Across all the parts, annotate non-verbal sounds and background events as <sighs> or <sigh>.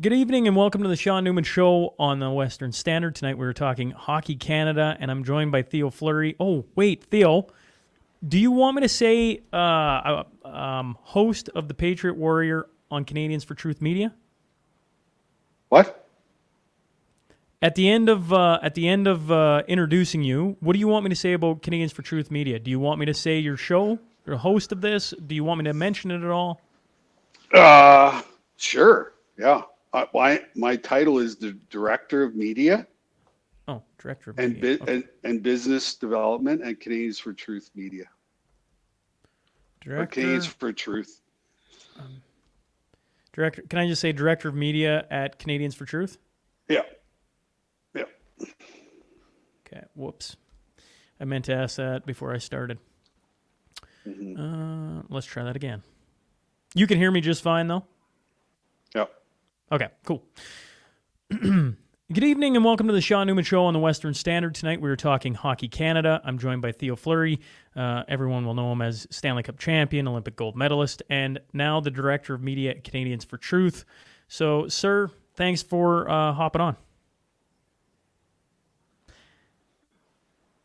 Good evening and welcome to the Sean Newman Show on the Western Standard. Tonight we are talking Hockey Canada, and I'm joined by Theo Fleury. Oh, wait, Theo, do you want me to say uh, uh, um, host of the Patriot Warrior on Canadians for Truth Media? What? At the end of uh, at the end of uh, introducing you, what do you want me to say about Canadians for Truth Media? Do you want me to say your show, your host of this? Do you want me to mention it at all? Uh, sure. Yeah. My my title is the director of media Oh, director of and media. bu- Okay. and, and business development at Canadians for Truth Media. Or director, Canadians for Truth. director. Can I just say director of media at Canadians for Truth? Yeah. Yeah. Okay. Whoops. I meant to ask that before I started. Mhm. Uh, let's try that again. You can hear me just fine, though. Okay, cool. <clears throat> Good evening and welcome to the Sean Newman Show on the Western Standard. Tonight we are talking Hockey Canada. I'm joined by Theo Fleury. Uh, everyone will know him as Stanley Cup champion, Olympic gold medalist, and now the director of media at Canadians for Truth. So, sir, thanks for uh, hopping on.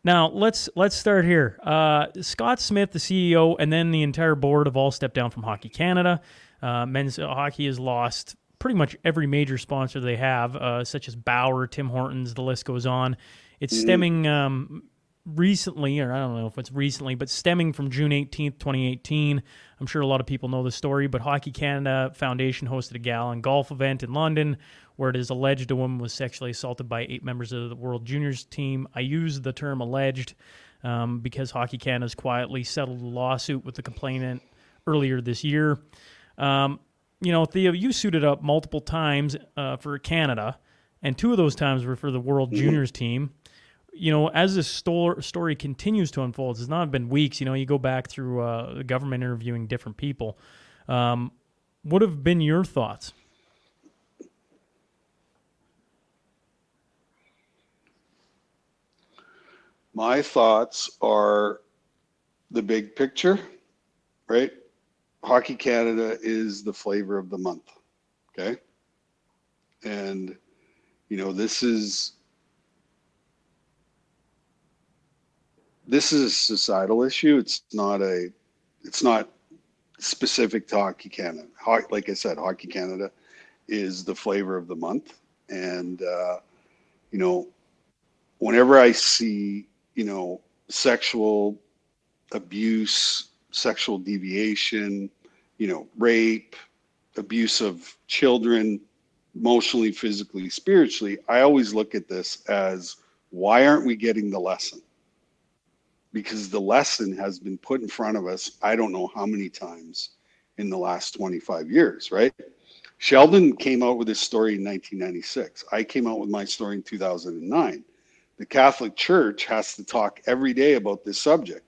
Now let's let's start here. Uh, Scott Smith, the CEO, and then the entire board have all stepped down from Hockey Canada. Uh, men's hockey has lost pretty much every major sponsor they have, uh, such as Bauer, Tim Hortons. The list goes on. It's stemming um, recently, or I don't know if it's recently, but stemming from June 18th, 2018. I'm sure a lot of people know the story, but Hockey Canada Foundation hosted a gala and golf event in London where it is alleged a woman was sexually assaulted by eight members of the World Juniors team. I use the term alleged um, because Hockey Canada has quietly settled a lawsuit with the complainant earlier this year. Um, you know, Theo, you suited up multiple times uh, for Canada, and two of those times were for the World Juniors team you know, as this sto- story continues to unfold, it's not been weeks. You know, you go back through uh, the government interviewing different people. Um, what have been your thoughts? My thoughts are the big picture, right? Hockey Canada is the flavor of the month. Okay. And, you know, this is this is a societal issue. It's not a it's not specific to Hockey Canada. Like I said, Hockey Canada is the flavor of the month. And uh, you know, whenever I see, you know, sexual abuse, sexual deviation, you know, rape, abuse of children, emotionally, physically, spiritually, I always look at this as why aren't we getting the lesson? Because the lesson has been put in front of us, I don't know how many times in the last 25 years, right? Sheldon came out with his story in 1996. I came out with my story in 2009 the Catholic Church has to talk every day about this subject.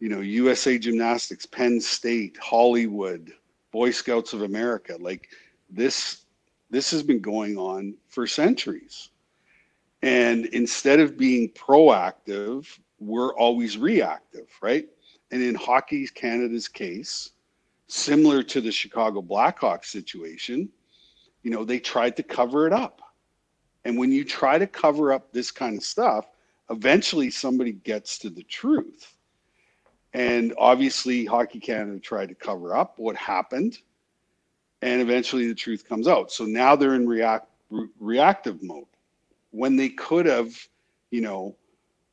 You know, USA Gymnastics, Penn State, Hollywood, Boy Scouts of America, like this this has been going on for centuries. And instead of being proactive, we're always reactive, right? And in Hockey Canada's case, similar to the Chicago Blackhawks situation, you know, they tried to cover it up. And when you try to cover up this kind of stuff, eventually somebody gets to the truth. And obviously, Hockey Canada tried to cover up what happened, and eventually the truth comes out. So now they're in react re- reactive mode when they could have, you know,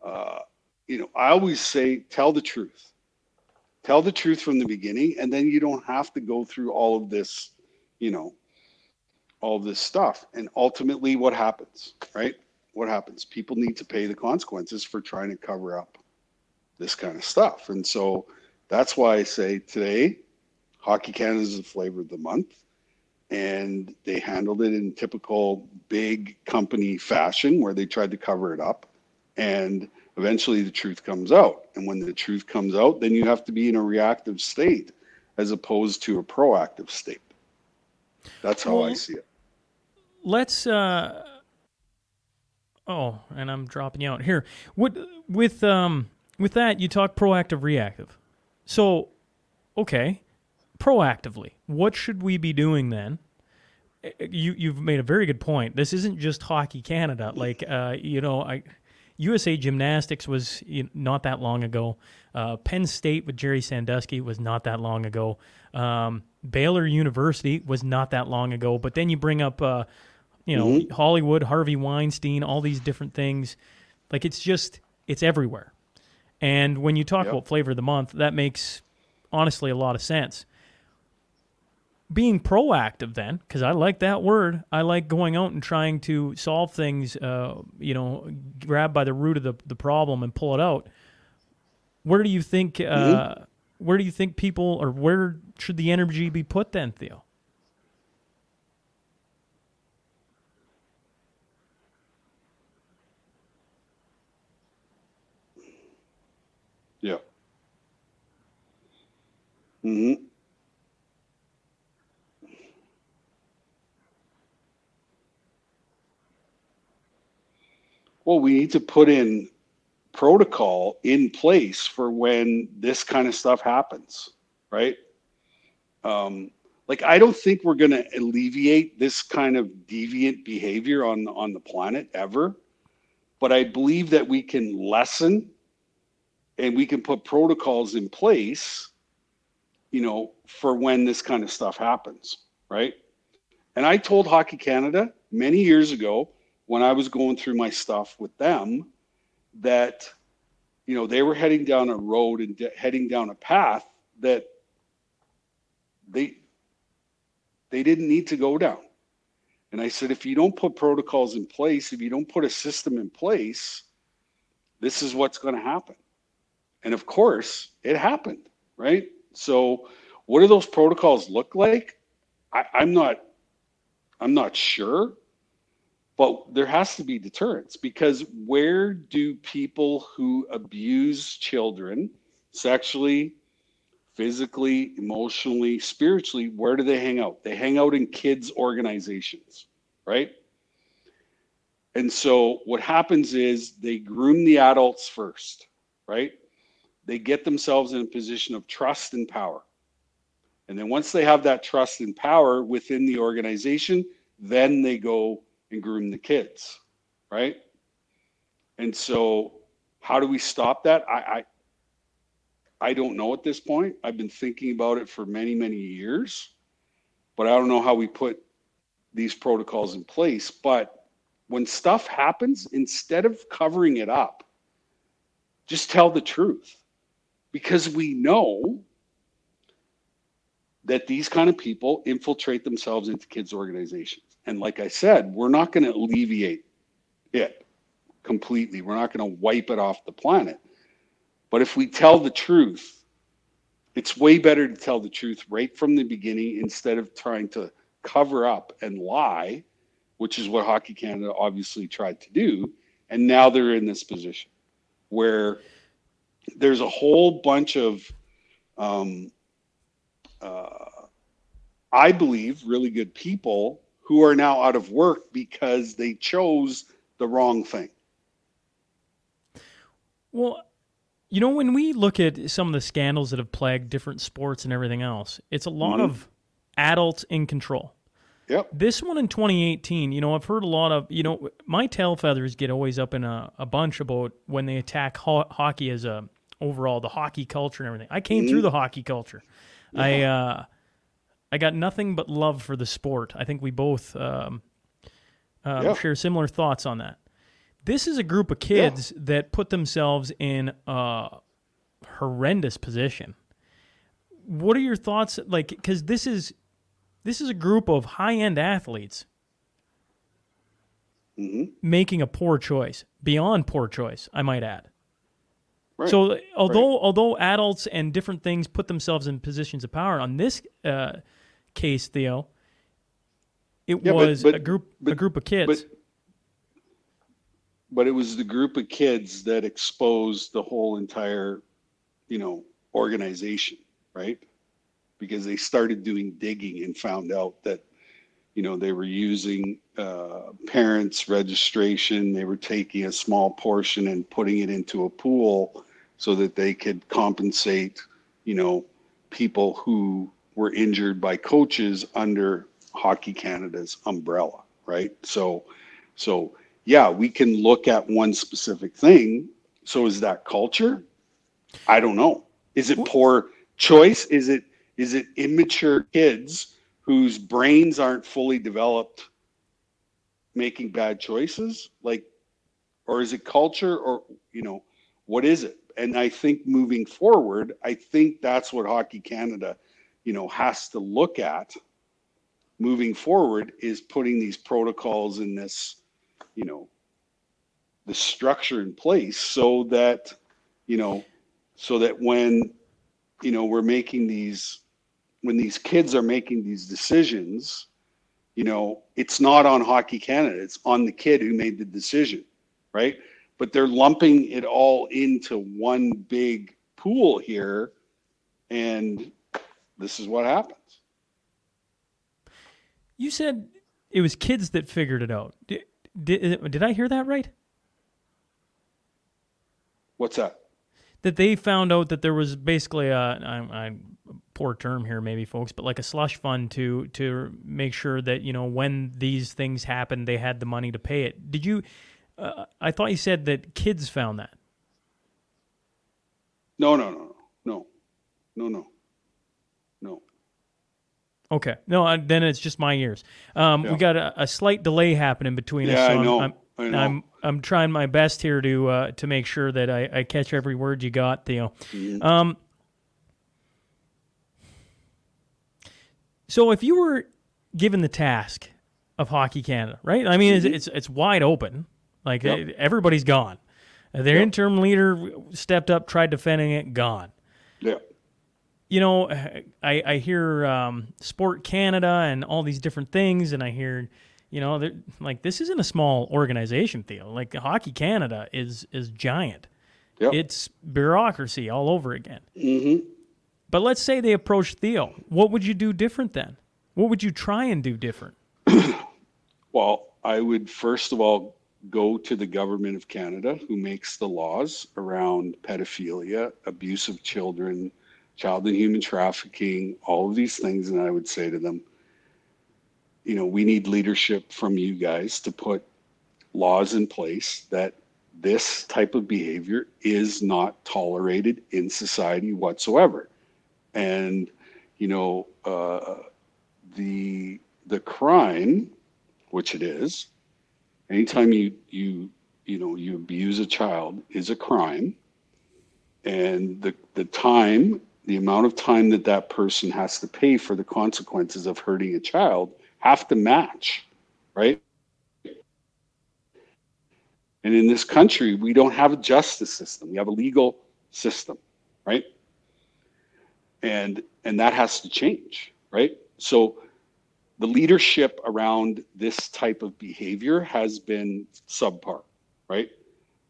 uh, you know. I always say, tell the truth, tell the truth from the beginning, and then you don't have to go through all of this, you know, all this stuff. And ultimately, what happens, right? What happens? People need to pay the consequences for trying to cover up this kind of stuff. And so that's why I say today, Hockey Canada is the flavor of the month. And they handled it in typical big company fashion where they tried to cover it up. And eventually the truth comes out. And when the truth comes out, then you have to be in a reactive state as opposed to a proactive state. That's how I see it. Let's. Uh, oh, and I'm dropping you out here. What with um with that you talk proactive, reactive. So, okay, proactively, what should we be doing then? you you've made a very good point. This isn't just Hockey Canada. <laughs> Like uh, you know, I USA Gymnastics was not that long ago. Uh, Penn State with Jerry Sandusky was not that long ago. Um, Baylor University was not that long ago. But then you bring up, uh, you know, mm-hmm. Hollywood, Harvey Weinstein, all these different things. Like it's just it's everywhere. And when you talk yep. about flavor of the month, that makes honestly a lot of sense being proactive then because i like that word i like going out and trying to solve things uh, you know grab by the root of the, the problem and pull it out where do you think uh, mm-hmm. where do you think people or where should the energy be put then theo yeah mm-hmm well, we need to put in protocol in place for when this kind of stuff happens, right? Um, like I don't think we're going to alleviate this kind of deviant behavior on on the planet ever, but I believe that we can lessen and we can put protocols in place, you know, for when this kind of stuff happens, right? And I told Hockey Canada many years ago when I was going through my stuff with them that you know they were heading down a road and de- heading down a path that they they didn't need to go down. And i said if you don't put protocols in place if you don't put a system in place this is what's going to happen. And of course it happened right so what do those protocols look like? I, i'm not i'm not sure but there has to be deterrence because where do people who abuse children sexually physically emotionally spiritually where do they hang out? They hang out in kids organizations right? And so what happens is they groom the adults first right they get themselves in a position of trust and power and then once they have that trust and power within the organization then they go and groom the kids, right? And so, how do we stop that? I, I I don't know at this point. I've been thinking about it for many, many years, but I don't know how we put these protocols in place. But when stuff happens, instead of covering it up, just tell the truth because we know that these kind of people infiltrate themselves into kids' organizations. And like I said, we're not going to alleviate it completely. We're not going to wipe it off the planet. But if we tell the truth, it's way better to tell the truth right from the beginning instead of trying to cover up and lie, which is what Hockey Canada obviously tried to do. And now they're in this position where there's a whole bunch of, um, uh, I believe, really good people who are now out of work because they chose the wrong thing. Well, you know, when we look at some of the scandals that have plagued different sports and everything else, it's a lot mm-hmm. of adults in control. Yep. This one in 2018, you know, I've heard a lot of, you know, my tail feathers get always up in a, a bunch about when they attack ho- hockey as a overall the hockey culture and everything. I came mm-hmm. through the hockey culture. Yeah. I uh, I got nothing but love for the sport. I think we both um, um, yeah. share similar thoughts on that. This is a group of kids yeah. that put themselves in a horrendous position. What are your thoughts? Like, because this is this is a group of high end athletes mm-hmm. making a poor choice, beyond poor choice, I might add. Right. So although right. although adults and different things put themselves in positions of power on this uh, case, Theo, it yeah, was but, but, a group but, a group of kids. But, it was the group of kids that exposed the whole entire, you know, organization, right? Because they started doing digging and found out that, you know, they were using uh, parents' registration. They were taking a small portion and putting it into a pool so that they could compensate, you know, people who were injured by coaches under Hockey Canada's umbrella, right? So, so yeah, we can look at one specific thing. So is that culture? I don't know. Is it poor choice? Is it is it immature kids whose brains aren't fully developed making bad choices? Like or is it culture or you know, what is it? And I think moving forward, I think that's what Hockey Canada, you know, has to look at moving forward is putting these protocols in this, you know, the structure in place so that, you know, so that when, you know, we're making these, when these kids are making these decisions, you know, it's not on Hockey Canada, it's on the kid who made the decision, right? But they're lumping it all into one big pool here. And this is what happens. You said it was kids that figured it out. Did, did, did I hear that right? What's that? That they found out that there was basically a, I, I, poor term here, maybe folks, but like a slush fund to to make sure that you know when these things happened, they had the money to pay it. Did you? Uh, I thought you said that kids found that. No, no, no, no, no, no, no. Okay, no, uh, then it's just my ears. Um, yeah. We got a, a, slight delay happening between yeah, us. So I know. I'm, I know. I'm I'm trying my best here to uh, to make sure that I, I, catch every word you got, Theo. Mm-hmm. Um, so if you were given the task of Hockey Canada, right? I mean, mm-hmm. it's, it's, it's wide open. Like yep. everybody's gone. Their yep. interim leader stepped up, tried defending it, gone. Yeah. You know, I I hear um, Sport Canada and all these different things, and I hear you know, like this isn't a small organization, Theo. Like Hockey Canada is is giant. Yep. It's bureaucracy all over again. Mm-hmm. But let's say they approached Theo. What would you do different then? What would you try and do different? <clears throat> well, I would first of all go to the government of Canada, who makes the laws around pedophilia, abuse of children, child and human trafficking, all of these things, and I would say to them you know, we need leadership from you guys to put laws in place that this type of behavior is not tolerated in society whatsoever. And, you know, uh, the the crime, which it is, anytime you you you know you abuse a child is a crime, and the the time, the amount of time that that person has to pay for the consequences of hurting a child have to match, right? And in this country, we don't have a justice system. We have a legal system, right? And and that has to change, right? So the leadership around this type of behavior has been subpar, right?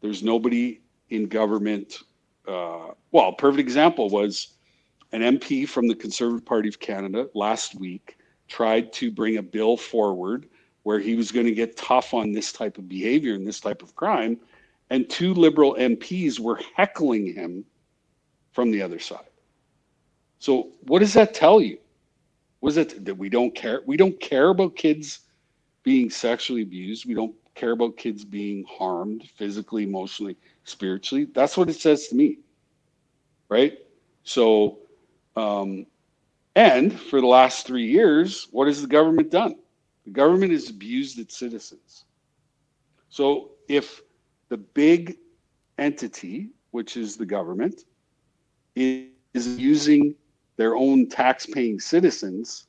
There's nobody in government. Uh, well, a perfect example was an MP from the Conservative Party of Canada last week tried to bring a bill forward where he was going to get tough on this type of behavior and this type of crime. And two liberal MPs were heckling him from the other side. So, what does that tell you? Was it that we don't care? We don't care about kids being sexually abused. We don't care about kids being harmed physically, emotionally, spiritually. That's what it says to me. Right? So, um, and for the last three years, what has the government done? The government has abused its citizens. So if the big entity, which is the government, is using their own tax-paying citizens,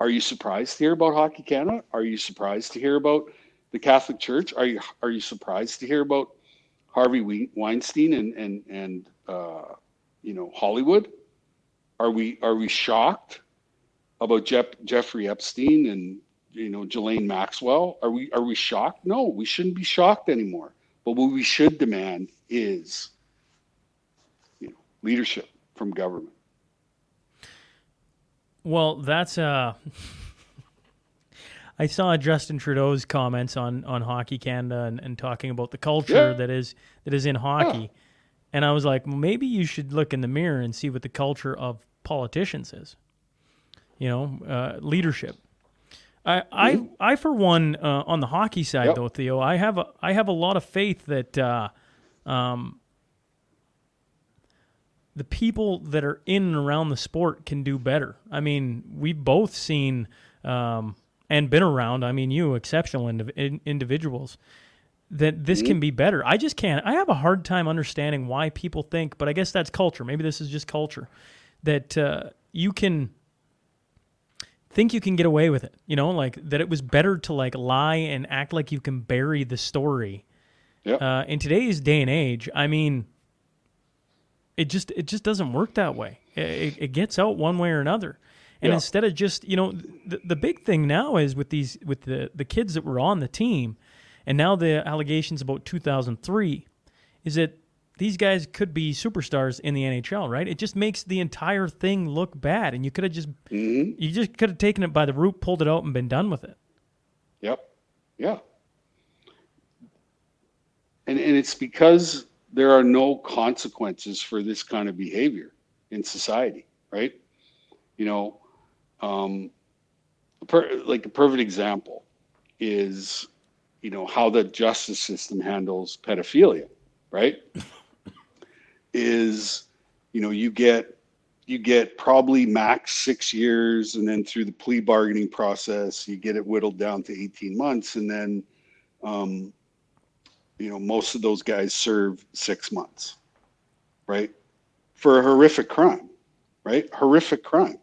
are you surprised to hear about Hockey Canada? Are you surprised to hear about the Catholic Church? Are you are you surprised to hear about Harvey Weinstein and and and uh, you know Hollywood? Are we are we shocked about Jeff, Jeffrey Epstein and you know Ghislaine Maxwell? Are we are we shocked? No, we shouldn't be shocked anymore. But what we should demand is you know, leadership from government. Well, that's uh <laughs> I saw Justin Trudeau's comments on, on Hockey Canada and, and talking about the culture yeah. that is that is in hockey. Yeah. And I was like, well, maybe you should look in the mirror and see what the culture of politicians is. You know, uh, leadership. I, I, I for one, uh, on the hockey side Yep. though, Theo, I have a, I have a lot of faith that uh, um, the people that are in and around the sport can do better. I mean, we've both seen um, and been around. I mean, you exceptional indiv- in, individuals that this can be better. I just can't. I have a hard time understanding why people think, but I guess that's culture. Maybe this is just culture that uh, you can think you can get away with it. You know, like that it was better to like lie and act like you can bury the story. Yep. Uh, in today's day and age, I mean, it just it just doesn't work that way. It, it gets out one way or another. And Yeah. instead of just you know the, the big thing now is with these with the the kids that were on the team, and now the allegations about 2003 is that these guys could be superstars in the NHL, right? It just makes the entire thing look bad, and you could have just hmm you just could have taken it by the root, pulled it out, and been done with it. Yep. Yeah. And and it's because there are no consequences for this kind of behavior in society, right? You know, um, per, like a perfect example is, you know, how the justice system handles pedophilia, right? <laughs> is, you know, you get you get probably max six years, and then through the plea bargaining process, you get it whittled down to 18 months, and then, um, you know, most of those guys serve six months, right, for a horrific crime, right? Horrific crime.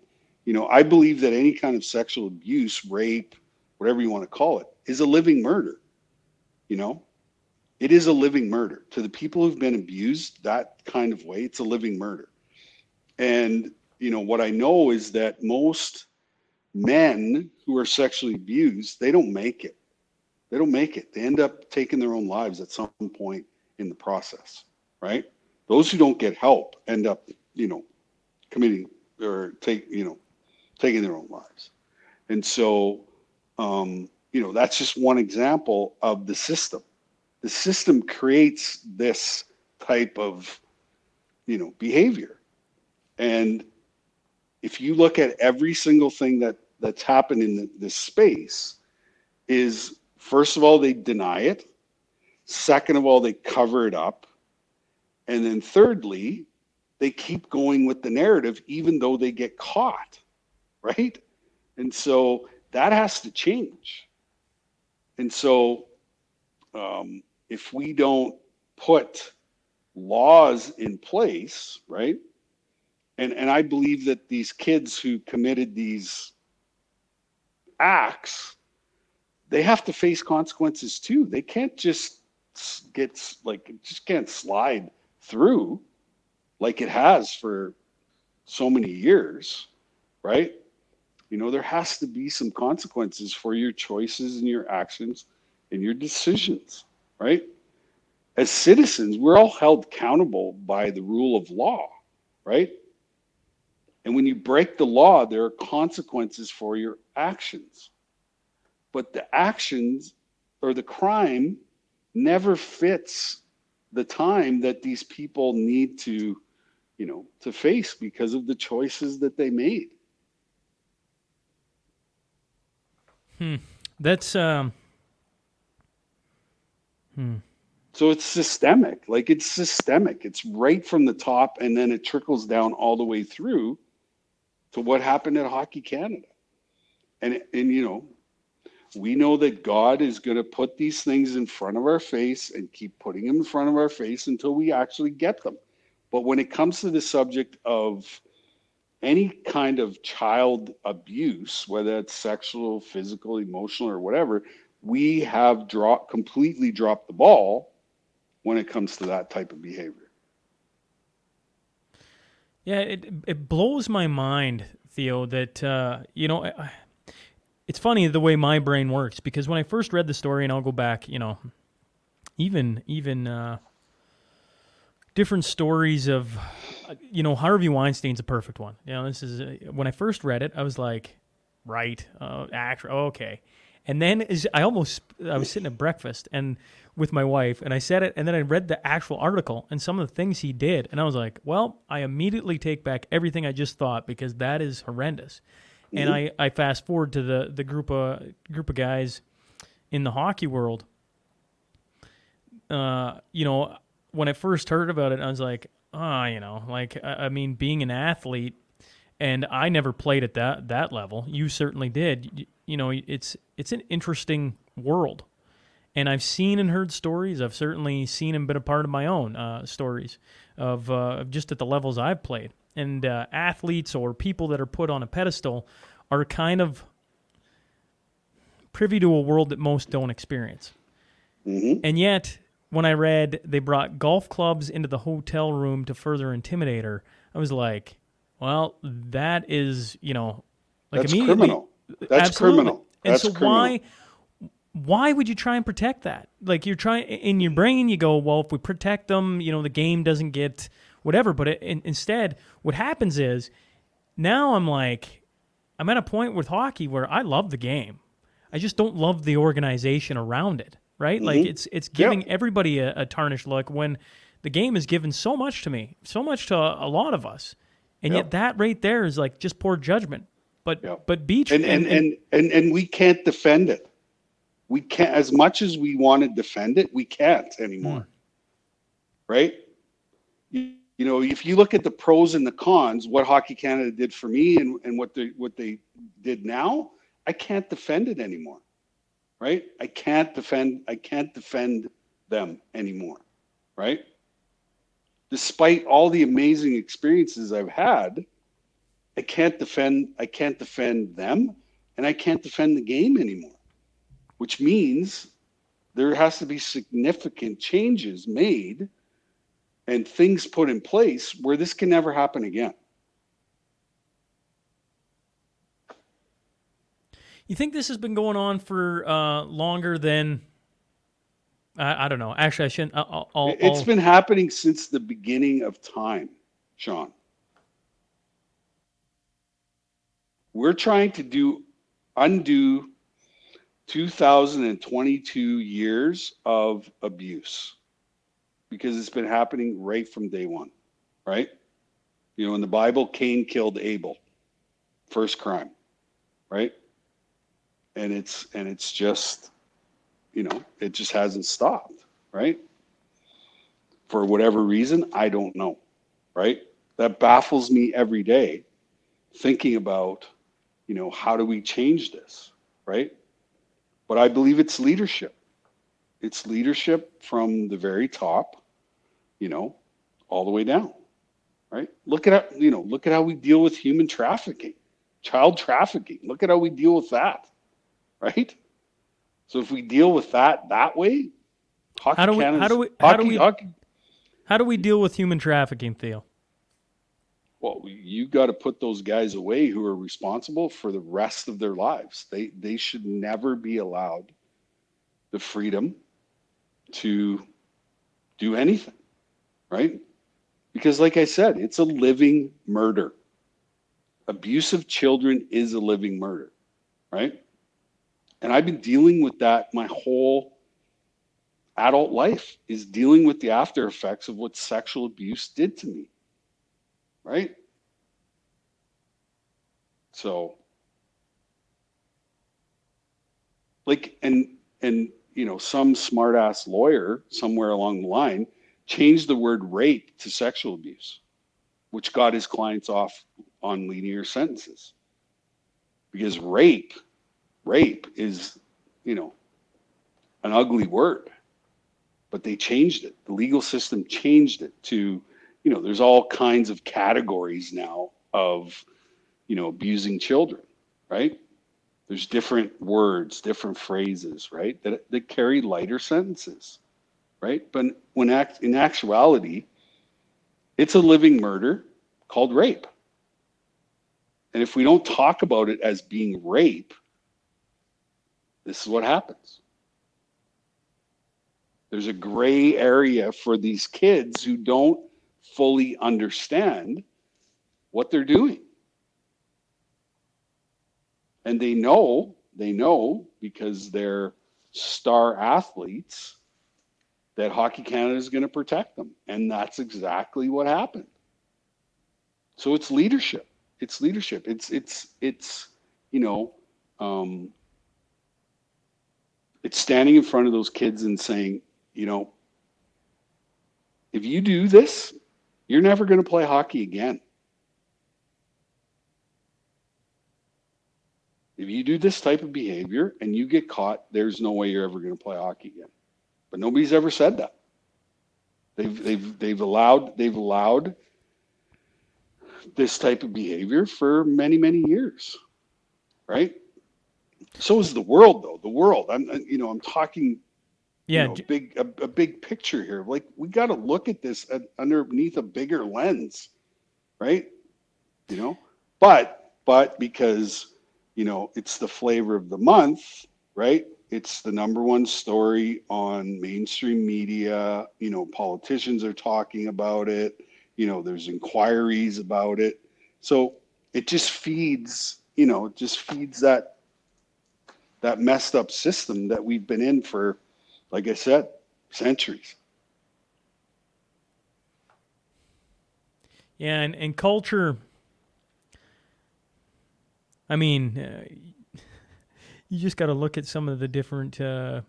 You know, I believe that any kind of sexual abuse, rape, whatever you want to call it, is a living murder. You know, it is a living murder to the people who've been abused that kind of way. It's a living murder. And, you know, what I know is that most men who are sexually abused, they don't make it. They don't make it. They end up taking their own lives at some point in the process, right? Those who don't get help end up, you know, committing or take, you know, taking their own lives. And so, um, you know, that's just one example of the system. The system creates this type of, you know, behavior. And if you look at every single thing that that's happened in the, this space, is first of all they deny it, second of all they cover it up, and then thirdly they keep going with the narrative even though they get caught, right? And so that has to change. And so um, if we don't put laws in place, right? and and I believe that these kids who committed these acts, they have to face consequences too. They can't just get like just can't slide through like it has for so many years, right? You know, there has to be some consequences for your choices and your actions and your decisions, right? As citizens, we're all held accountable by the rule of law, right? And when you break the law, there are consequences for your actions. But the actions or the crime never fits the time that these people need to, you know, to face because of the choices that they made. hmm That's um, hmm So it's systemic. Like it's systemic. It's right from the top and then it trickles down all the way through to what happened at Hockey Canada. And and you know, we know that God is going to put these things in front of our face and keep putting them in front of our face until we actually get them. But when it comes to the subject of any kind of child abuse, whether it's sexual, physical, emotional, or whatever, we have dropped completely dropped the ball when it comes to that type of behavior. Yeah, it it blows my mind, Theo, that uh, you know, I, it's funny the way my brain works because when I first read the story, and I'll go back, you know, even even uh, different stories of, you know, Harvey Weinstein's a perfect one. You know, this is uh, when I first read it, I was like, right, uh, actor, okay, and then is I almost I was sitting at breakfast and with my wife and I said it and then I read the actual article and some of the things he did and I was like, well, I immediately take back everything I just thought because that is horrendous. And I, I fast forward to the the group of group of guys in the hockey world. Uh, you know, when I first heard about it, I was like, ah, oh, you know, like I, I mean, being an athlete, and I never played at that that level. You certainly did. You, you know, it's it's an interesting world, and I've seen and heard stories. I've certainly seen and been a part of my own uh, stories of uh, just at the levels I've played. And uh, athletes or people that are put on a pedestal are kind of privy to a world that most don't experience. Mm-hmm. And yet, when I read they brought golf clubs into the hotel room to further intimidate her, I was like, well, that is, you know, like That's immediately. criminal. That's absolutely. criminal. And That's so criminal. why why would you try and protect that? Like you're trying in your brain, you go, well, if we protect them, you know, the game doesn't get whatever. But it, in, instead, what happens is now I'm like, I'm at a point with hockey where I love the game. I just don't love the organization around it. Right? Like Mhm. it's it's giving everybody a, a tarnished look when the game has given so much to me, so much to a, a lot of us, and Yeah. yet that right there is like just poor judgment. But Yeah. but beach and and, and and and we can't defend it. We can't as much as we want to defend it, we can't anymore. Right? You, you know, if you look at the pros and the cons, what Hockey Canada did for me and, and what they what they did now, I can't defend it anymore. Right? I can't defend I can't defend them anymore. Right? Despite all the amazing experiences I've had, I can't defend I can't defend them and I can't defend the game anymore. Which means there has to be significant changes made and things put in place where this can never happen again. You think this has been going on for uh, longer than? I, I don't know. Actually, I shouldn't. I'll, I'll, It's I'll- been happening since the beginning of time, Sean. We're trying to do undo 2022 years of abuse because it's been happening right from day one, right? You know, in the Bible, Cain killed Abel, first crime, right? And it's and it's just, you know, it just hasn't stopped, right? For whatever reason, I don't know, right? That baffles me every day, thinking about, you know, how do we change this, right? But I believe it's leadership. It's leadership from the very top, you know, all the way down. Right? Look at how, you know, look at how we deal with human trafficking, child trafficking. Look at how we deal with that. Right? So if we deal with that that way, hockey How do we- how do we- how do we- hockey- How do we deal with human trafficking, Theo? well, you got to put those guys away who are responsible for the rest of their lives. They they should never be allowed the freedom to do anything, right? Because like I said, it's a living murder. Abuse of children is a living murder, right? And I've been dealing with that my whole adult life is dealing with the after effects of what sexual abuse did to me right? So, like, and and you know, some smartass lawyer somewhere along the line changed the word rape to sexual abuse, which got his clients off on linear sentences. Because rape, rape is, you know, an ugly word, but they changed it. The legal system changed it to you know, there's all kinds of categories now of, you know, abusing children, right? There's different words, different phrases, right? That, that carry lighter sentences, right? But when act in actuality, it's a living murder called rape. And if we don't talk about it as being rape, this is what happens. There's a gray area for these kids who don't fully understand what they're doing. And they know, they know because they're star athletes that Hockey Canada is going to protect them. And that's exactly what happened. So it's leadership. It's leadership. It's it's it's you know, um, it's standing in front of those kids and saying, you know, if you do this, you're never going to play hockey again. If you do this type of behavior and you get caught, there's no way you're ever going to play hockey again. But nobody's ever said that. They've they've they've allowed they've allowed this type of behavior for many many years, right? So is the world though. The world. I'm uh, you know I'm talking. Yeah, you know, big a, a big picture here. Like we got to look at this at, underneath a bigger lens, right? You know, but but because you know, it's the flavor of the month, right? It's the number one story on mainstream media. You know, politicians are talking about it. You know, there's inquiries about it. So it just feeds, you know, it just feeds that that messed up system that we've been in for, like I said, centuries. Yeah, and, and culture I mean, uh, you just got to look at some of the different uh,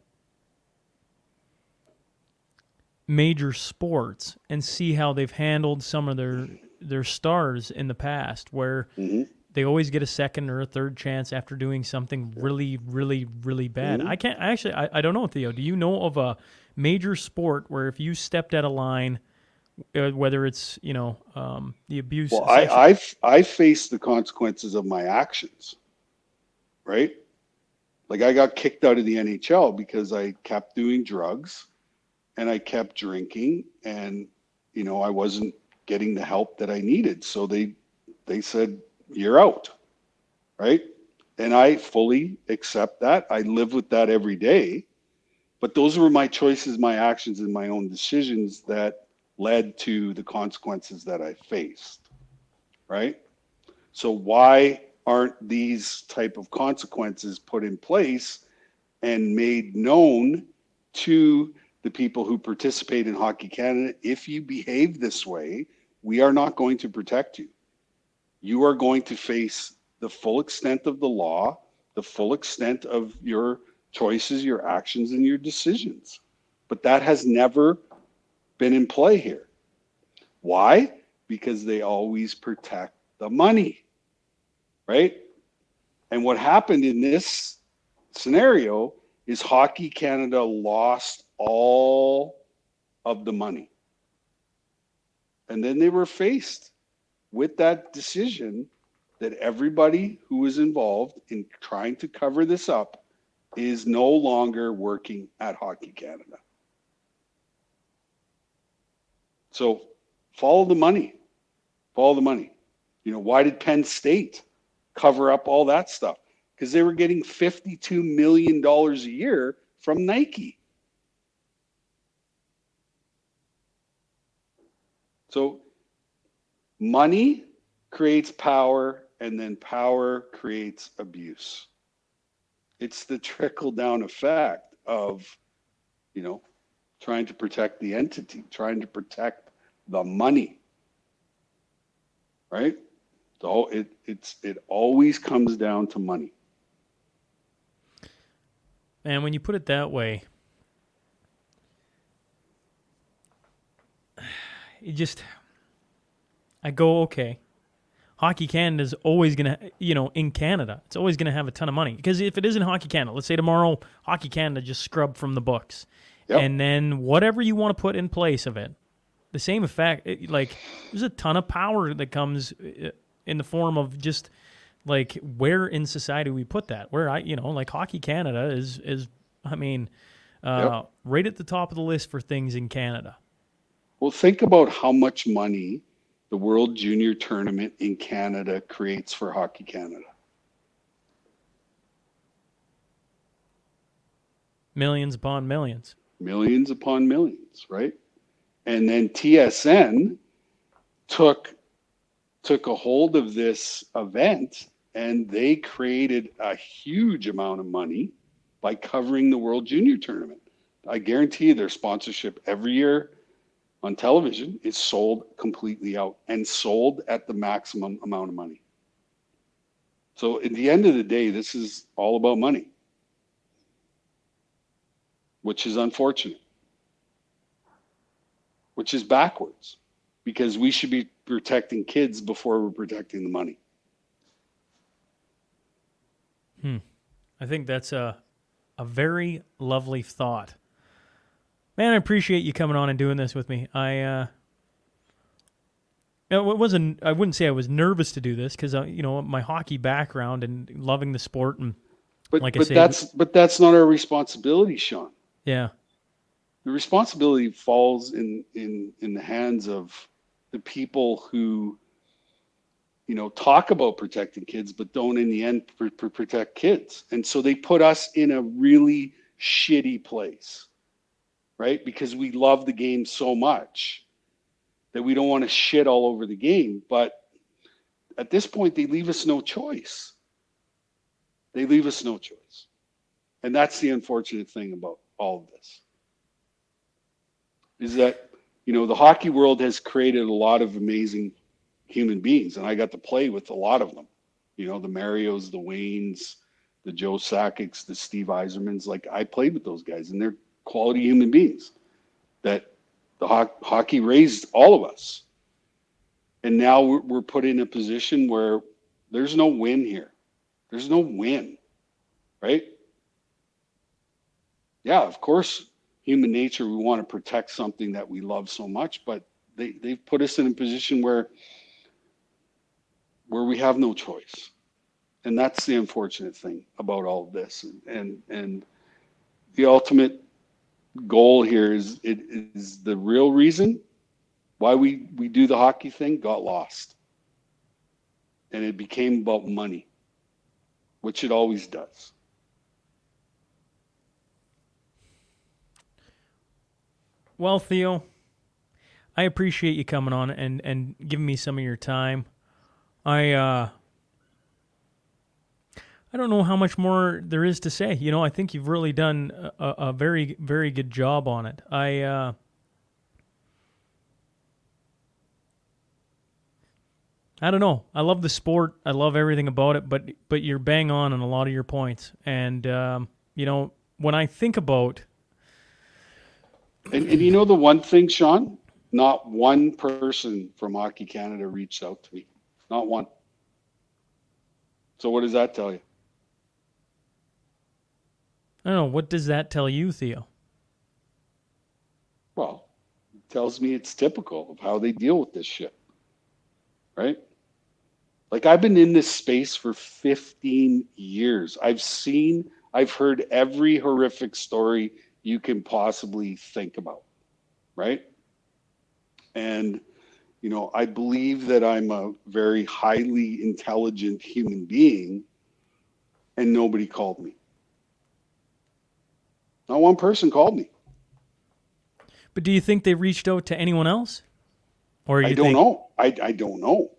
major sports and see how they've handled some of their their stars in the past, where mm-hmm. they always get a second or a third chance after doing something really, really, really bad. Mm-hmm. I can't actually. I, I don't know, Theo. Do you know of a major sport where if you stepped out of line? Uh, whether it's you know um, the abuse. Well, I I I face the consequences of my actions, right? Like I got kicked out of the NHL because I kept doing drugs, and I kept drinking, and you know I wasn't getting the help that I needed. So they they said you're out, right? And I fully accept that. I live with that every day. But those were my choices, my actions, and my own decisions that led to the consequences that I faced. Right? So why aren't these type of consequences put in place and made known to the people who participate in Hockey Canada? If you behave this way, we are not going to protect you. You are going to face the full extent of the law, the full extent of your choices, your actions, and your decisions. But that has never been in play here. Why? Because they always protect the money, right? And what happened in this scenario is Hockey Canada lost all of the money. And then they were faced with that decision that everybody who was involved in trying to cover this up is no longer working at Hockey Canada. So follow the money. Follow the money. You know, why did Penn State cover up all that stuff? Because they were getting $52 million a year from Nike. So money creates power, and then power creates abuse. It's the trickle down effect of, you know, trying to protect the entity, trying to protect the money. Right? It it's it always comes down to money. And when you put it that way, <sighs> it just I go okay. Hockey Canada is always going to, you know, in Canada, it's always going to have a ton of money. Because if it isn't Hockey Canada, let's say tomorrow Hockey Canada just scrubbed from the books. Yep. And then whatever you want to put in place of it, the same effect. It, like there's a ton of power that comes uh, in the form of just like where in society we put that. Where I, you know, like Hockey Canada is is I mean, uh, Yep. right at the top of the list for things in Canada. Well, think about how much money the World Junior Tournament in Canada creates for Hockey Canada. Millions upon millions. Millions upon millions, right? And then TSN took took a hold of this event and they created a huge amount of money by covering the World Junior Tournament. I guarantee you their sponsorship every year on television is sold completely out and sold at the maximum amount of money. So at the end of the day, this is all about money, which is unfortunate, which is backwards because we should be protecting kids before we're protecting the money. Hmm. I think that's a a very lovely thought. Man, I appreciate you coming on and doing this with me. I uh it wasn't I wouldn't say I was nervous to do this cuz uh, you know, my hockey background and loving the sport and But Like but say- that's but that's not our responsibility, Sean. yeah. The responsibility falls in in in the hands of the people who you know talk about protecting kids but don't in the end pr- pr- protect kids. And so they put us in a really shitty place right? Because we love the game so much that we don't want to shit all over the game. But at this point they leave us no choice. They leave us no choice. And that's the unfortunate thing about all of this. Is that you know the hockey world has created a lot of amazing human beings and i got to play with a lot of them. You know the marios the waynes the joe sakic's the steve Yzermans like i played with those guys and they're quality human beings that the ho- hockey raised all of us. And now we're, we're put in a position where there's no win here. There's no win right? Yeah of course human nature we want to protect something that we love so much but they, they've put us in a position where where we have no choice. And that's the unfortunate thing about all of this. And and, and the ultimate goal here is it is the real reason why we we do the hockey thing got lost. And it became about money which it always does Well, Theo, I appreciate you coming on and and giving me some of your time. I uh I don't know how much more there is to say. You know, I think you've really done a, a very very good job on it. I uh I don't know. I love the sport. I love everything about it, but but you're bang on on a lot of your points. And um, you know, when I think about And, and you know the one thing, Sean, not one person from Hockey Canada reached out to me, not one. So what does that tell you? I don't know, what does that tell you, Theo? Well, it tells me it's typical of how they deal with this shit, right? Like I've been in this space for 15 years. I've seen, I've heard every horrific story you can possibly think about, right? And, you know, I believe that I'm a very highly intelligent human being, and nobody called me. Not one person called me. But do you think they reached out to anyone else? Or you I don't think, know. I, I don't know.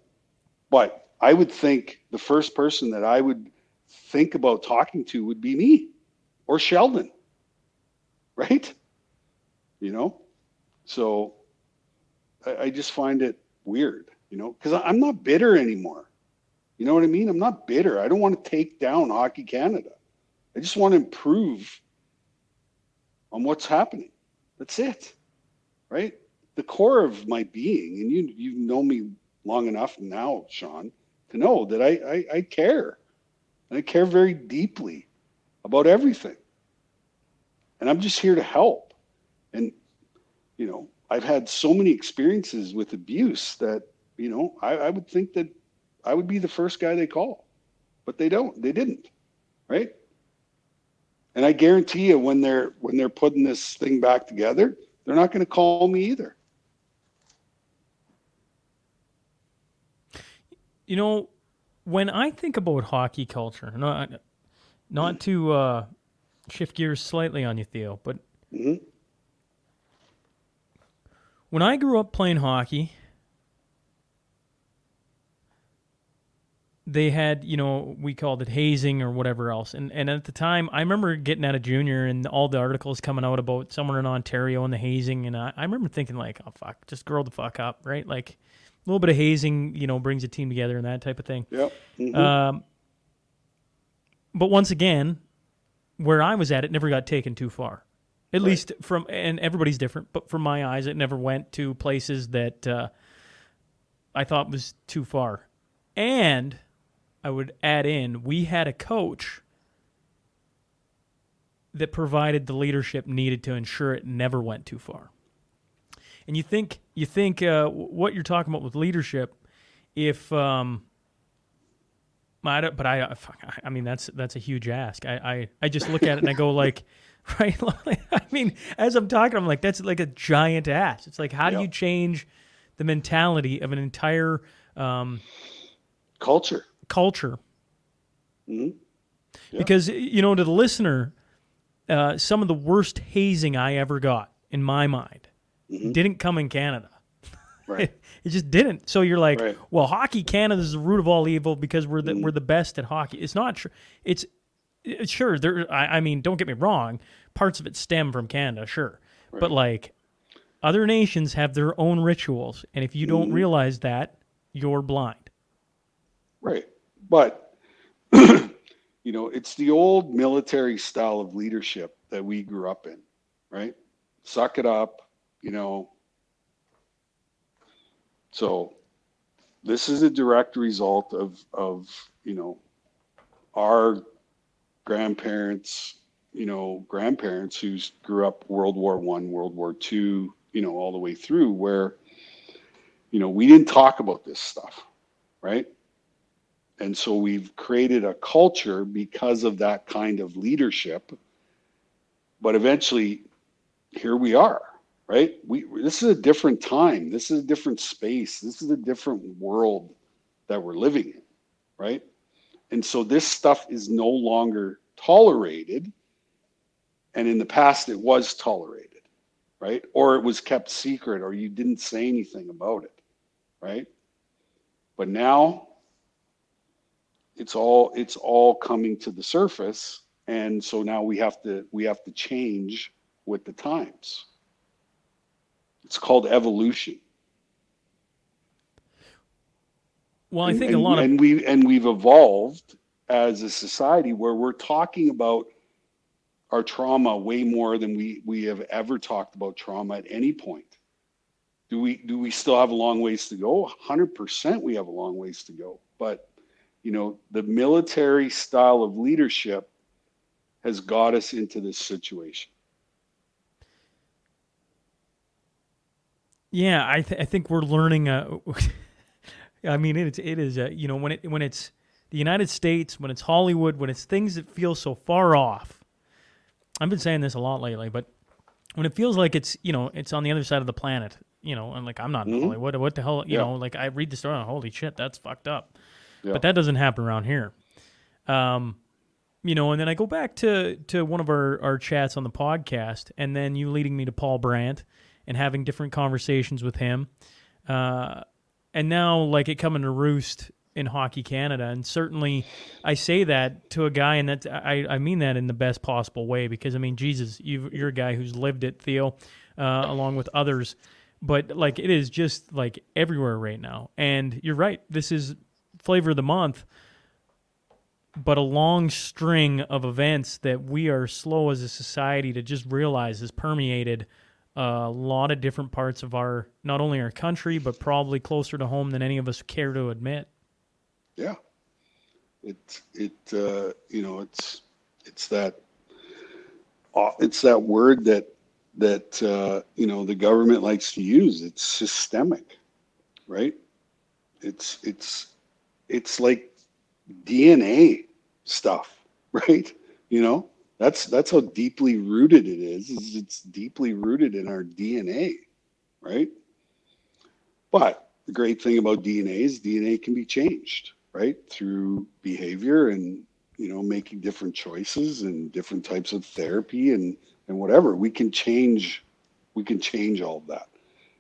But I would think the first person that I would think about talking to would be me or Sheldon. <laughs> Right? You know? So I, I just find it weird, you know, because I'm not bitter anymore. You know what I mean? I'm not bitter. I don't want to take down Hockey Canada. I just want to improve on what's happening. That's it. Right? the core of my being, and you you know me long enough now, Sean, to know that I, I, I care. And I care very deeply about everything. And I'm just here to help. And, you know, I've had so many experiences with abuse that, you know, I, I would think that I would be the first guy they call. But they don't. They didn't. Right? And I guarantee you when they're when they're putting this thing back together, they're not going to call me either. You know, when I think about hockey culture, not not to uh, shift gears slightly on you, Theo, but Mhm. when I grew up playing hockey, they had, you know, we called it hazing or whatever else. And and at the time, I remember getting out of junior and all the articles coming out about somewhere in Ontario and the hazing. And I, I remember thinking like, oh fuck, just grow the fuck up, right? Like a little bit of hazing, you know, brings a team together and that type of thing. Yep. Mhm. Um, but once again, where I was at, it never got taken too far. At Right. least from, and everybody's different, but from my eyes, it never went to places that uh, I thought was too far. And I would add in, we had a coach that provided the leadership needed to ensure it never went too far. And you think you think uh, what you're talking about with leadership, if um, I don't, but I, uh, fuck, I- mean that's that's a huge ask. I, I, I just look at it and I go like, <laughs> right? <laughs> I mean, as I'm talking, I'm like, that's like a giant ask. It's like, how do you change the mentality of an entire um, Culture. culture? hmm Yeah. Because you know, to the listener, uh, some of the worst hazing I ever got in my mind Mhm. didn't come in Canada. Right. <laughs> It just didn't. So you're like, Right. well, hockey Canada is the root of all evil because we're the Mhm. we're the best at hockey. It's not true. It's it's sure there. I, I mean, don't get me wrong. Parts of it stem from Canada, sure, but like other nations have their own rituals, and if you don't Mhm. realize that, you're blind. Right. But, <clears throat> you know, it's the old military style of leadership that we grew up in, right? Suck it up, you know. So this is a direct result of, of, you know, our grandparents, you know, grandparents who grew up World War One, World War Two, you know, all the way through where, you know, we didn't talk about this stuff, right? And so we've created a culture because of that kind of leadership. But eventually, here we are, right? We this is a different time. This is a different space. This is a different world that we're living in, right? And so this stuff is no longer tolerated. And in the past, it was tolerated, right? Or it was kept secret, or you didn't say anything about it, right? But now it's all it's all coming to the surface and so now we have to we have to change with the times it's called evolution. Well, I and, think a and- lot of and we and we've evolved as a society where we're talking about our trauma way more than we we have ever talked about trauma at any point. Do we do we still have a long ways to go? 100% we have a long ways to go. But you know the military style of leadership has got us into this situation Yeah, I, th- I think we're learning. Uh, <laughs> I mean, it, it is. Uh, you know, when it when it's the United States, when it's Hollywood, when it's things that feel so far off. I've been saying this a lot lately, but when it feels like it's you know it's on the other side of the planet, you know, and like I'm not in Mhm. Hollywood. What the hell? You Yeah. know, like I read the story. Holy shit, that's fucked up. Yeah. But that doesn't happen around here. Um, you know, and then I go back to to one of our our chats on the podcast, and then you leading me to Paul Brandt and having different conversations with him. Uh, and now, like it coming to roost in Hockey Canada, and certainly I say that to a guy, and that I, I mean that in the best possible way because I mean Jesus, you you're a guy who's lived it, Theo, uh, along with others. But like it is just like everywhere right now, and you're right. This is flavor of the month, but a long string of events that we are slow as a society to just realize has permeated a lot of different parts of our not only our country but probably closer to home than any of us care to admit. yeah. It it uh, you know it's it's that uh, it's that word that that uh, you know the government likes to use. It's systemic right? It's it's it's like dna stuff <laughs> right? You know that's that's how deeply rooted it is, is it's deeply rooted in our dna right? But the great thing about dna is dna can be changed right? Through behavior and you know making different choices and different types of therapy and and whatever. We can change we can change all of that.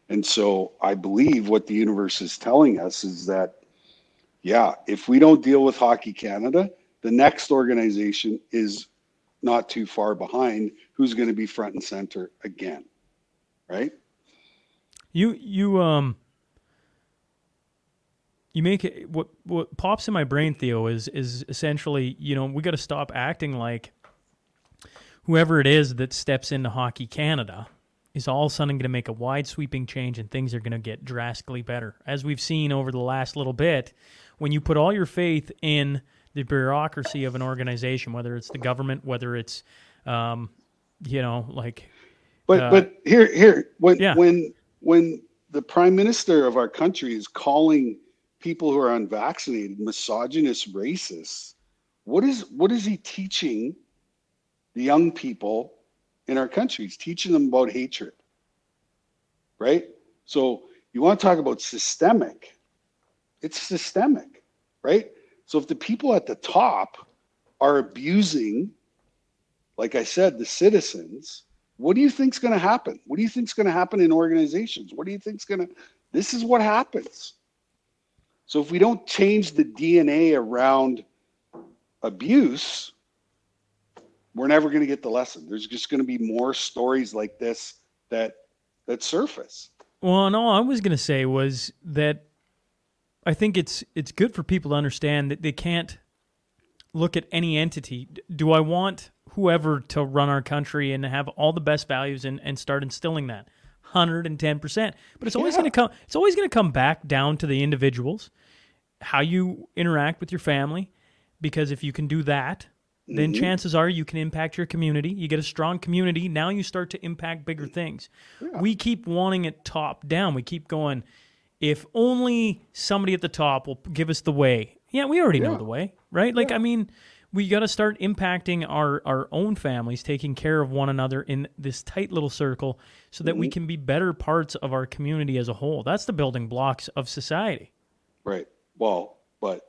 And so i believe what the universe is telling us is that yeah if we don't deal with hockey canada the next organization is not too far behind who's going to be front and center again right You you um you make it what what pops in my brain, Theo, is is essentially you know we got to stop acting like whoever it is that steps into Hockey Canada is all of a sudden going to make a wide sweeping change and things are going to get drastically better. As we've seen over the last little bit, when you put all your faith in the bureaucracy of an organization, whether it's the government, whether it's, um, you know, like. But uh, but here here when Yeah. when when the prime minister of our country is calling people who are unvaccinated misogynist racists, what is what is he teaching the young people in our country? He's teaching them about hatred. Right? So you want to talk about systemic. It's systemic, right? So if the people at the top are abusing, like I said, the citizens, what do you think's going to happen? What do you think's going to happen in organizations? What do you think's going to This is what happens. So if we don't change the DNA around abuse, we're never going to get the lesson. There's just going to be more stories like this that that surface. Well, no, I was going to say was that I think it's it's good for people to understand that they can't look at any entity. Do I want whoever to run our country and have all the best values and, and start instilling that? 110%. But it's always Yeah. going to come it's always going to come back down to the individuals, how you interact with your family because if you can do that, then Mhm. chances are you can impact your community. You get a strong community. Now you start to impact bigger things. Yeah. We keep wanting it top down. We keep going, if only somebody at the top will give us the way. Yeah, we already know the way, right? Like, Yeah. I mean, we got to start impacting our, our own families, taking care of one another in this tight little circle so that Mm-hmm. we can be better parts of our community as a whole. That's the building blocks of society. Right. Well, but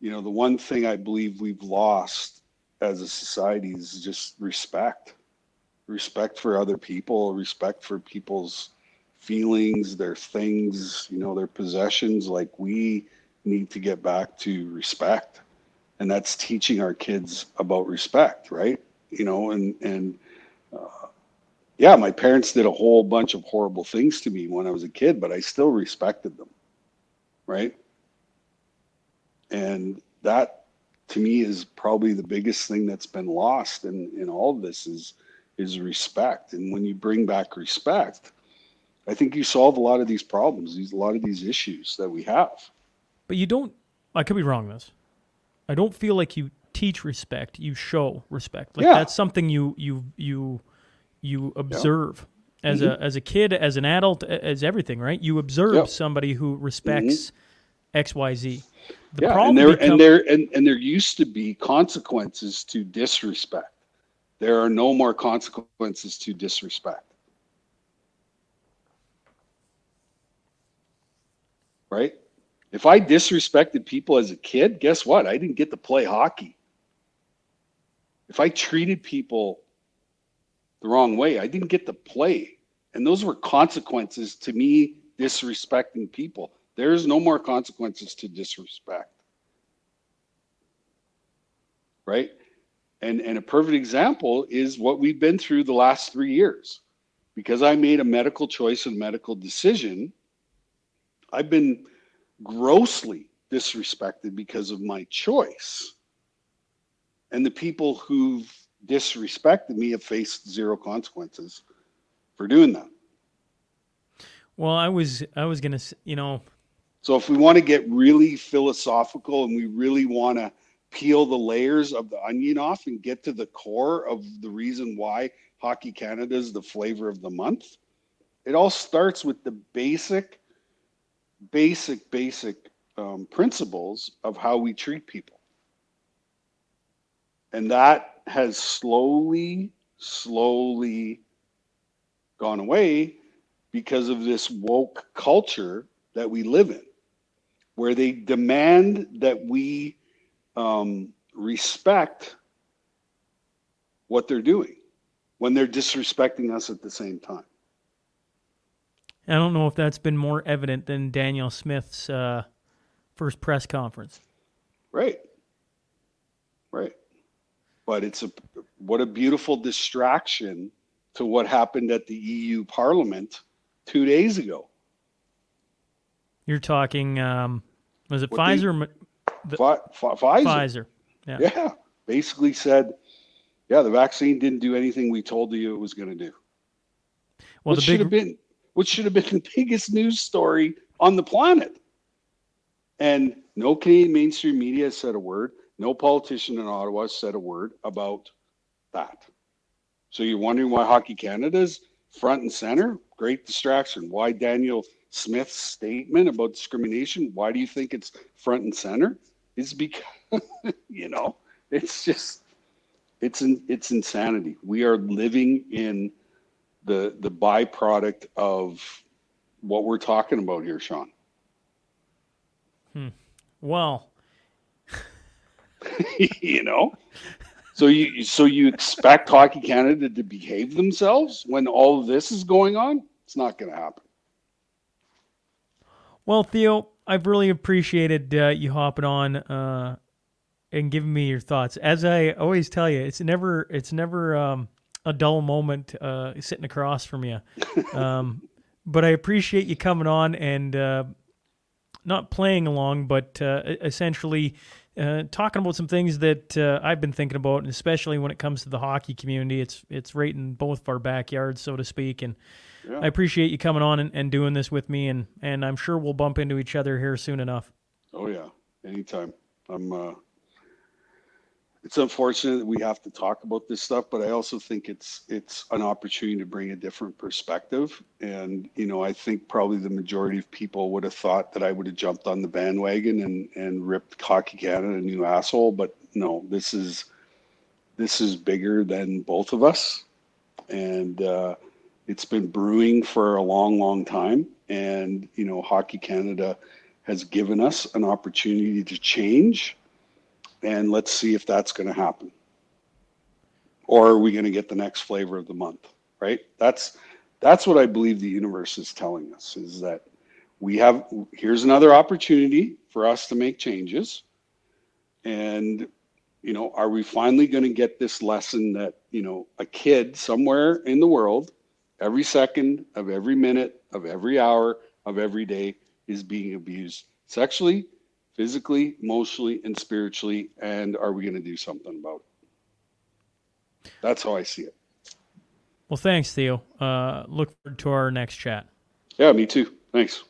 you know, the one thing I believe we've lost as a society is just respect. Respect for other people, respect for people's feelings, their things, you know, their possessions. Like we need to get back to respect. And that's teaching our kids about respect, right? You know, and and uh, yeah, my parents did a whole bunch of horrible things to me when I was a kid, but I still respected them, right? and that to me is probably the biggest thing that's been lost in in all of this is is respect and when you bring back respect i think you solve a lot of these problems these a lot of these issues that we have But you don't, I could be wrong this. I don't feel like you teach respect, you show respect. Like Yeah. that's something you you you you observe as a mm-hmm. as a kid, as an adult, as everything, right? You observe Yep. somebody who respects mm-hmm. XYZ. The yeah problem and there become- and there and, and there used to be consequences to disrespect there are no more consequences to disrespect right? If i disrespected people as a kid guess what? I didn't get to play hockey. If i treated people the wrong way i didn't get to play. And those were consequences to me disrespecting people. There's no more consequences to disrespect. Right? And and a perfect example is what we've been through the last 3 years. Because i made a medical choice and medical decision i've been grossly disrespected because of my choice. And the people who've disrespected me have faced zero consequences for doing that. Well, I was I was gonna, s- you know, So if we want to get really philosophical and we really want to peel the layers of the onion off and get to the core of the reason why Hockey Canada is the flavor of the month, it all starts with the basic, basic, basic um, principles of how we treat people. And that has slowly, slowly gone away because of this woke culture that we live in, where they demand that we um, respect what they're doing when they're disrespecting us at the same time. I don't know if that's been more evident than Danielle Smith's uh, first press conference. Right. Right. But it's a what a beautiful distraction to what happened at the EU Parliament two days ago. You're talking um, Was it What Pfizer? The- Pfi- Pfi- Pfizer. Pfizer. Yeah. Yeah, basically said, yeah, the vaccine didn't do anything we told you it was going to do. Well, which the should have big been which should have been the biggest news story on the planet. And no Canadian mainstream media said a word. No politician in Ottawa said a word about that. So you're wondering why Hockey Canada's front and center? Great distraction. Why Danielle Smith's statement about discrimination? Why do you think it's front and center? Is because <laughs> you know it's just it's in, it's insanity. We are living in the the byproduct of what we're talking about here, Sean. well, <laughs> you know, so you so you expect Hockey Canada to behave themselves when all this is going on? It's not going to happen. well, Theo, I've really appreciated uh, you hopping on uh, and giving me your thoughts. As I always tell you, it's never it's never um, a dull moment uh, sitting across from you. <laughs> Um, but I appreciate you coming on and uh, not playing along, but uh, essentially uh, talking about some things that uh, I've been thinking about, and especially when it comes to the hockey community. It's it's right in both of our backyards, so to speak. And Yeah. I appreciate you coming on and, and doing this with me, and and I'm sure we'll bump into each other here soon enough. Oh yeah, anytime. I'm. It's unfortunate that we have to talk about this stuff, but I also think it's it's an opportunity to bring a different perspective. And you know, I think probably the majority of people would have thought that I would have jumped on the bandwagon and and ripped Hockey Canada a new asshole. But no, this is this is bigger than both of us, and uh, it's been brewing for a long, long time. And you know, Hockey Canada has given us an opportunity to change. And let's see if that's going to happen. Or are we going to get the next flavor of the month? Right? That's that's what I believe the universe is telling us is that we have here's another opportunity for us to make changes. And you know, are we finally going to get this lesson that, you know, a kid somewhere in the world every second of every minute of every hour of every day is being abused sexually, physically, emotionally, and spiritually. And are we going to do something about it? That's how I see it. Well, thanks, Theo. Uh, look forward to our next chat. Yeah, me too. Thanks.